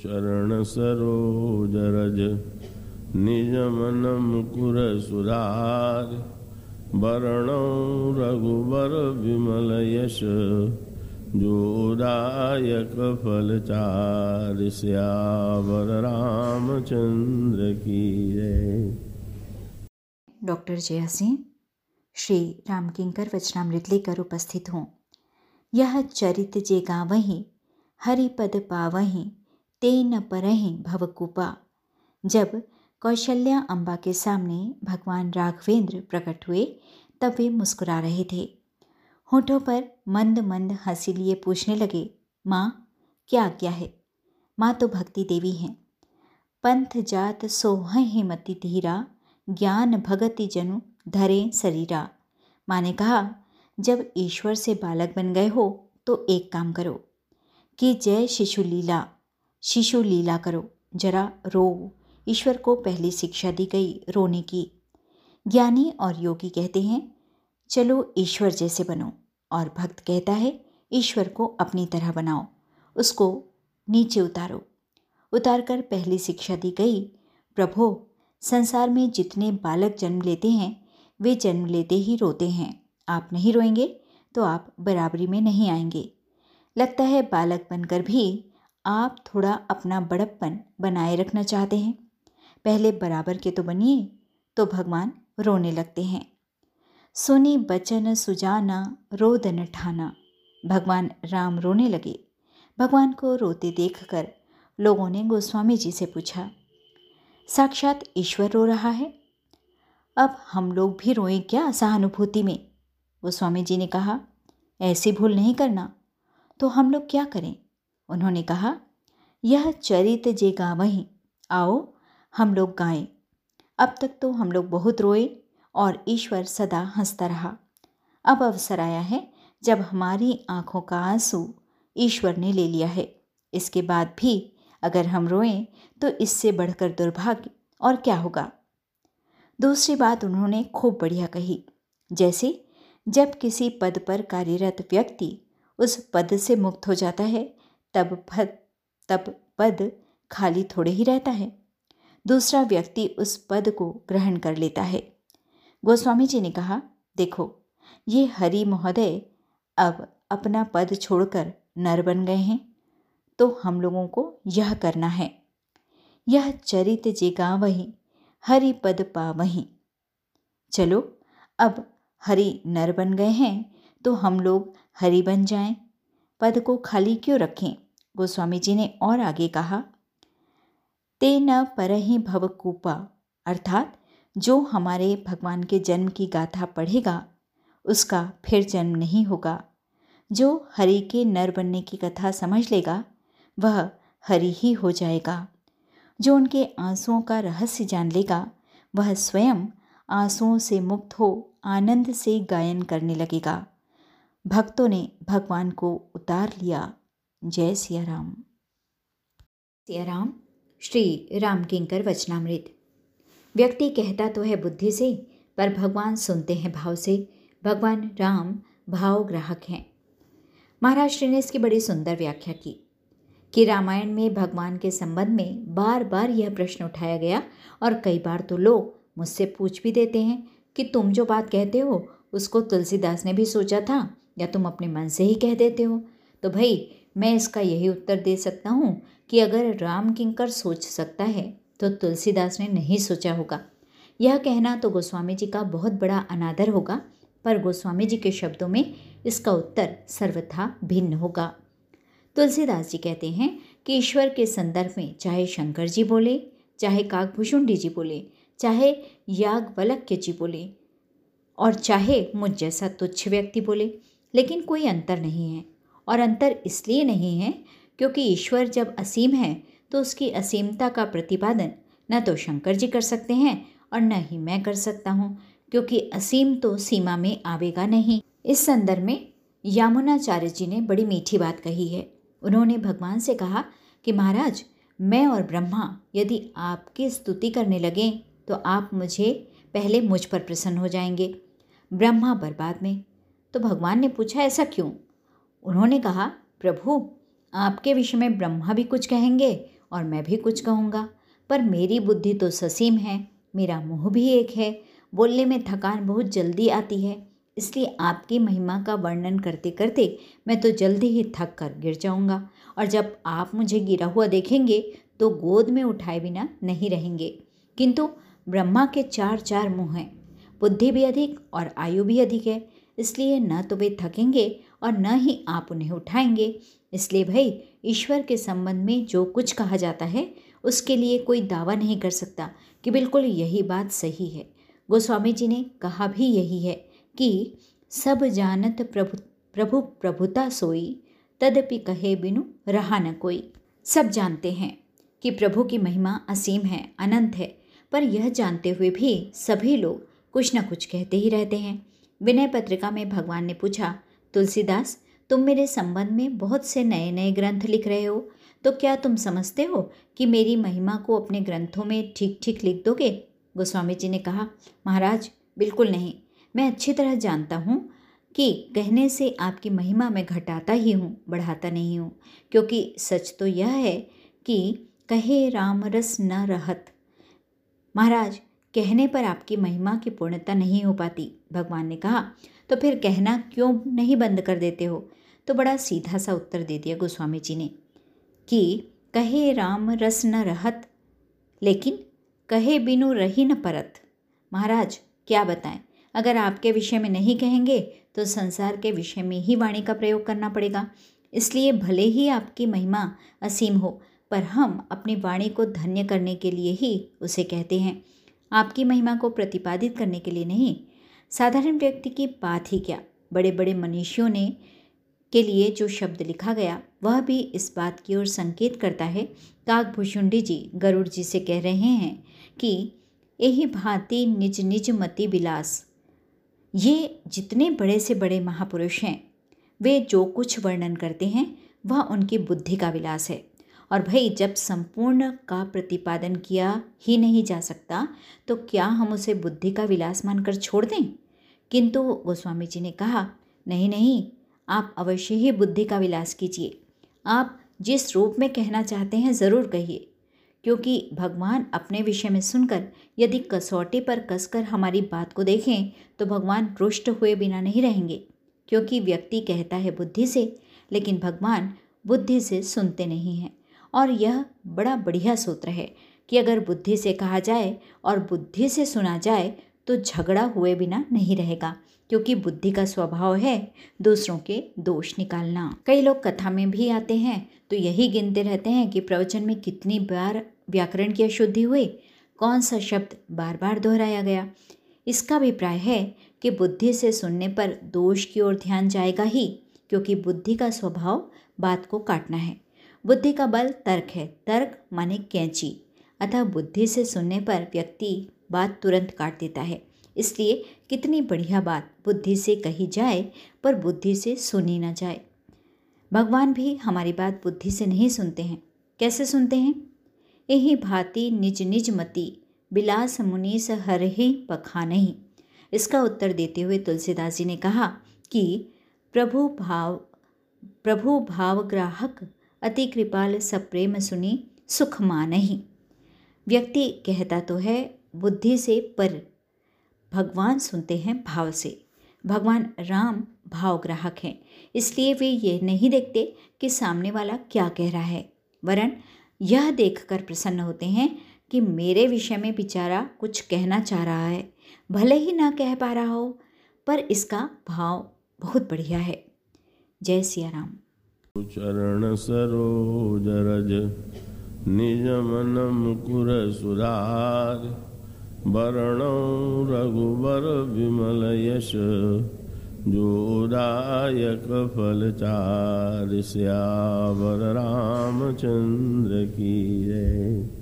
चरण सरोज रज, निज मन मुकुर सुधार। वरणौ रघुबर विमल यश जोदायक फलचार श्यावर रामचंद्र की जय। डॉक्टर जया सिंह, श्री रामकिंकर वचनामृत लेकर उपस्थित हों। यह चरित जे गावहीं, हरिपद पावहीं। ते न परहीं भवकुपा। जब कौशल्या अम्बा के सामने भगवान राघवेंद्र प्रकट हुए, तब वे मुस्कुरा रहे थे। होठों पर मंद मंद हँसी लिए पूछने लगे, माँ, क्या आज्ञा है? माँ तो भक्ति देवी हैं। पंथ जात सोह हिमति धीरा, ज्ञान भगति जनु धरे शरीरा माँ ने कहा, जब ईश्वर से बालक बन गए हो तो एक काम करो। कि जय शिशु लीला। शिशु लीला करो। जरा रो। ईश्वर को पहली शिक्षा दी गई रोने की। ज्ञानी और योगी कहते हैं, चलो ईश्वर जैसे बनो। और भक्त कहता है, ईश्वर को अपनी तरह बनाओ। उसको नीचे उतारो। उतार कर पहली शिक्षा दी गई, प्रभो, संसार में जितने बालक जन्म लेते हैं, वे जन्म लेते ही रोते हैं। आप नहीं रोएँगे तो आप बराबरी में नहीं आएँगे। लगता है बालक बनकर भी आप थोड़ा अपना बड़प्पन बनाए रखना चाहते हैं। पहले बराबर के तो बनिए तो भगवान रोने लगते हैं। सुनी बचन सुजाना रोदन ठाना। भगवान राम रोने लगे। भगवान को रोते देखकर लोगों ने गोस्वामी जी से पूछा, साक्षात ईश्वर रो रहा है? अब हम लोग भी रोएँ क्या सहानुभूति में? गोस्वामी जी ने कहा, ऐसी भूल नहीं करना। तो हम लोग क्या करें? उन्होंने कहा, यह चरित जे वहीं आओ हम लोग गाएँ। अब तक तो हम लोग बहुत रोए और ईश्वर सदा हंसता रहा। अब अवसर आया है जब हमारी आँखों का आँसू ईश्वर ने ले लिया है। इसके बाद भी अगर हम रोएँ तो इससे बढ़कर दुर्भाग्य और क्या होगा? दूसरी बात उन्होंने खूब बढ़िया कही, जैसे जब किसी पद पर कार्यरत व्यक्ति उस पद से मुक्त हो जाता है तब पद तब पद खाली थोड़े ही रहता है। दूसरा व्यक्ति उस पद को ग्रहण कर लेता है। गोस्वामी जी ने कहा, देखो, ये हरि महोदय अब अपना पद छोड़कर नर बन गए हैं तो हम लोगों को यह करना है। यह चरित जे जेगा वही हरि पद पा वही चलो, अब हरि नर बन गए हैं तो हम लोग हरि बन जाएँ। पद को खाली क्यों रखें? गोस्वामी जी ने और आगे कहा, ते न पर ही भवकूपा अर्थात, जो हमारे भगवान के जन्म की गाथा पढ़ेगा, उसका फिर जन्म नहीं होगा। जो हरि के नर बनने की कथा समझ लेगा, वह हरि ही हो जाएगा। जो उनके आंसुओं का रहस्य जान लेगा, वह स्वयं आंसुओं से मुक्त हो, आनंद से गायन करने लगेगा। भक्तों ने भगवान को उतार लिया। जय सिया राम सिया राम श्री राम किंकर वचनामृत। व्यक्ति कहता तो है बुद्धि से, पर भगवान सुनते हैं भाव से। भगवान राम भाव ग्राहक हैं। महाराज श्री ने इसकी बड़ी सुंदर व्याख्या की कि रामायण में भगवान के संबंध में बार बार यह प्रश्न उठाया गया और कई बार तो लोग मुझसे पूछ भी देते हैं कि तुम जो बात कहते हो, उसको तुलसीदास ने भी सोचा था या तुम अपने मन से ही कह देते हो? तो भाई, मैं इसका यही उत्तर दे सकता हूँ कि अगर राम किंकर सोच सकता है तो तुलसीदास ने नहीं सोचा होगा। यह कहना तो गोस्वामी जी का बहुत बड़ा अनादर होगा, पर गोस्वामी जी के शब्दों में इसका उत्तर सर्वथा भिन्न होगा। तुलसीदास जी कहते हैं कि ईश्वर के संदर्भ में चाहे शंकर जी बोले, चाहे काकभूषुंडी जी बोले, चाहे याज्ञवल्क्य जी बोले, और चाहे मुझ जैसा तुच्छ व्यक्ति बोले लेकिन कोई अंतर नहीं है। और अंतर इसलिए नहीं है क्योंकि ईश्वर जब असीम है तो उसकी असीमता का प्रतिपादन न तो शंकर जी कर सकते हैं और न ही मैं कर सकता हूँ, क्योंकि असीम तो सीमा में आवेगा नहीं। इस संदर्भ में यामुनाचार्य जी ने बड़ी मीठी बात कही है। उन्होंने भगवान से कहा कि महाराज, मैं और ब्रह्मा यदि आपकी स्तुति करने लगें तो आप मुझे पहले मुझ पर प्रसन्न हो जाएँगे। ब्रह्मा बर्बाद में तो भगवान ने पूछा, ऐसा क्यों? उन्होंने कहा, प्रभु, आपके विषय में ब्रह्मा भी कुछ कहेंगे और मैं भी कुछ कहूँगा, पर मेरी बुद्धि तो ससीम है, मेरा मुँह भी एक है, बोलने में थकान बहुत जल्दी आती है, इसलिए आपकी महिमा का वर्णन करते करते मैं तो जल्दी ही थक कर गिर जाऊँगा, और जब आप मुझे गिरा हुआ देखेंगे तो गोद में उठाए बिना नहीं रहेंगे। किंतु ब्रह्मा के चार चार मुँह हैं, बुद्धि भी अधिक और आयु भी अधिक है इसलिए न तो वे थकेंगे और न ही आप उन्हें उठाएँगे। इसलिए भाई, ईश्वर के संबंध में जो कुछ कहा जाता है, उसके लिए कोई दावा नहीं कर सकता कि बिल्कुल यही बात सही है। गोस्वामी जी ने कहा भी यही है कि, सब जानत प्रभु प्रभु प्रभुता सोई, तदपि कहे बिनु रहा न कोई। सब जानते हैं कि प्रभु की महिमा असीम है, अनंत है, पर यह जानते हुए भी सभी लोग कुछ न कुछ कहते ही रहते हैं। विनय पत्रिका में भगवान ने पूछा, तुलसीदास, तुम मेरे संबंध में बहुत से नए नए ग्रंथ लिख रहे हो। तो क्या तुम समझते हो कि मेरी महिमा को अपने ग्रंथों में ठीक ठीक लिख दोगे? गोस्वामी जी ने कहा, महाराज, बिल्कुल नहीं। मैं अच्छी तरह जानता हूँ कि कहने से आपकी महिमा मैं घटाता ही हूँ, बढ़ाता नहीं हूँ। क्योंकि सच तो यह है कि कहे राम रस न रहत। महाराज कहने पर आपकी महिमा की पूर्णता नहीं हो पाती, भगवान ने कहा। तो फिर कहना क्यों नहीं बंद कर देते हो? तो बड़ा सीधा सा उत्तर दे दिया गोस्वामी जी ने कि कहे राम रस न रहत, लेकिन कहे बिनु रही न परत। महाराज, क्या बताएँ? अगर आपके विषय में नहीं कहेंगे तो संसार के विषय में ही वाणी का प्रयोग करना पड़ेगा। इसलिए भले ही आपकी महिमा असीम हो, पर हम अपनी वाणी को धन्य करने के लिए ही उसे कहते हैं। आपकी महिमा को प्रतिपादित करने के लिए नहीं, साधारण व्यक्ति की बात ही क्या? बड़े बड़े मनुष्यों ने, के लिए जो शब्द लिखा गया, वह भी इस बात की ओर संकेत करता है। काकभूषुंडी जी, गरुड़ जी से कह रहे हैं कि यही भांति निज निज मति विलास। ये जितने बड़े से बड़े महापुरुष हैं, वे जो कुछ वर्णन करते हैं, वह उनकी बुद्धि का विलास है। और भाई, जब संपूर्ण का प्रतिपादन किया ही नहीं जा सकता तो क्या हम उसे बुद्धि का विलास मानकर छोड़ दें? किंतु गोस्वामी जी ने कहा, नहीं नहीं, आप अवश्य ही बुद्धि का विलास कीजिए। आप जिस रूप में कहना चाहते हैं, ज़रूर कहिए। क्योंकि भगवान अपने विषय में सुनकर, यदि कसौटी पर कसकर हमारी बात को देखें तो भगवान रुष्ट हुए बिना नहीं रहेंगे। क्योंकि व्यक्ति कहता है बुद्धि से, लेकिन भगवान बुद्धि से सुनते नहीं हैं। और यह बड़ा बढ़िया सूत्र है कि अगर बुद्धि से कहा जाए और बुद्धि से सुना जाए तो झगड़ा हुए बिना नहीं रहेगा, क्योंकि बुद्धि का स्वभाव है दूसरों के दोष निकालना। कई लोग कथा में भी आते हैं तो यही गिनते रहते हैं कि प्रवचन में कितनी बार व्याकरण की अशुद्धि हुई, कौन सा शब्द बार बार दोहराया गया। इसका अभिप्राय है कि बुद्धि से सुनने पर दोष की ओर ध्यान जाएगा ही, क्योंकि बुद्धि का स्वभाव बात को काटना है। बुद्धि का बल तर्क है। तर्क माने कैंची। अतः बुद्धि से सुनने पर व्यक्ति बात तुरंत काट देता है। इसलिए कितनी बढ़िया बात बुद्धि से कही जाए, पर बुद्धि से सुनी ना जाए। भगवान भी हमारी बात बुद्धि से नहीं सुनते हैं। कैसे सुनते हैं? यही भांति निज निज मति, बिलास मुनीस हर ही पखा नहीं। इसका उत्तर देते हुए तुलसीदास जी ने कहा कि प्रभु भाव प्रभु भाव ग्राहक अति कृपाल सब प्रेम सुनी, सुख नहीं व्यक्ति कहता तो है, बुद्धि से पर। भगवान सुनते हैं भाव से। भगवान राम भाव ग्राहक हैं। इसलिए वे ये नहीं देखते कि सामने वाला क्या कह रहा है। वरन यह देखकर प्रसन्न होते हैं कि मेरे विषय में बेचारा कुछ कहना चाह रहा है। भले ही ना कह पा रहा हो, पर इसका भाव बहुत बढ़िया है। जय सिया राम। चरण सरोज रज, निज मन मुकुर सुधार। वरण रघुबर विमल यश जोदायक फलचार श्यावर रामचंद्र की जय।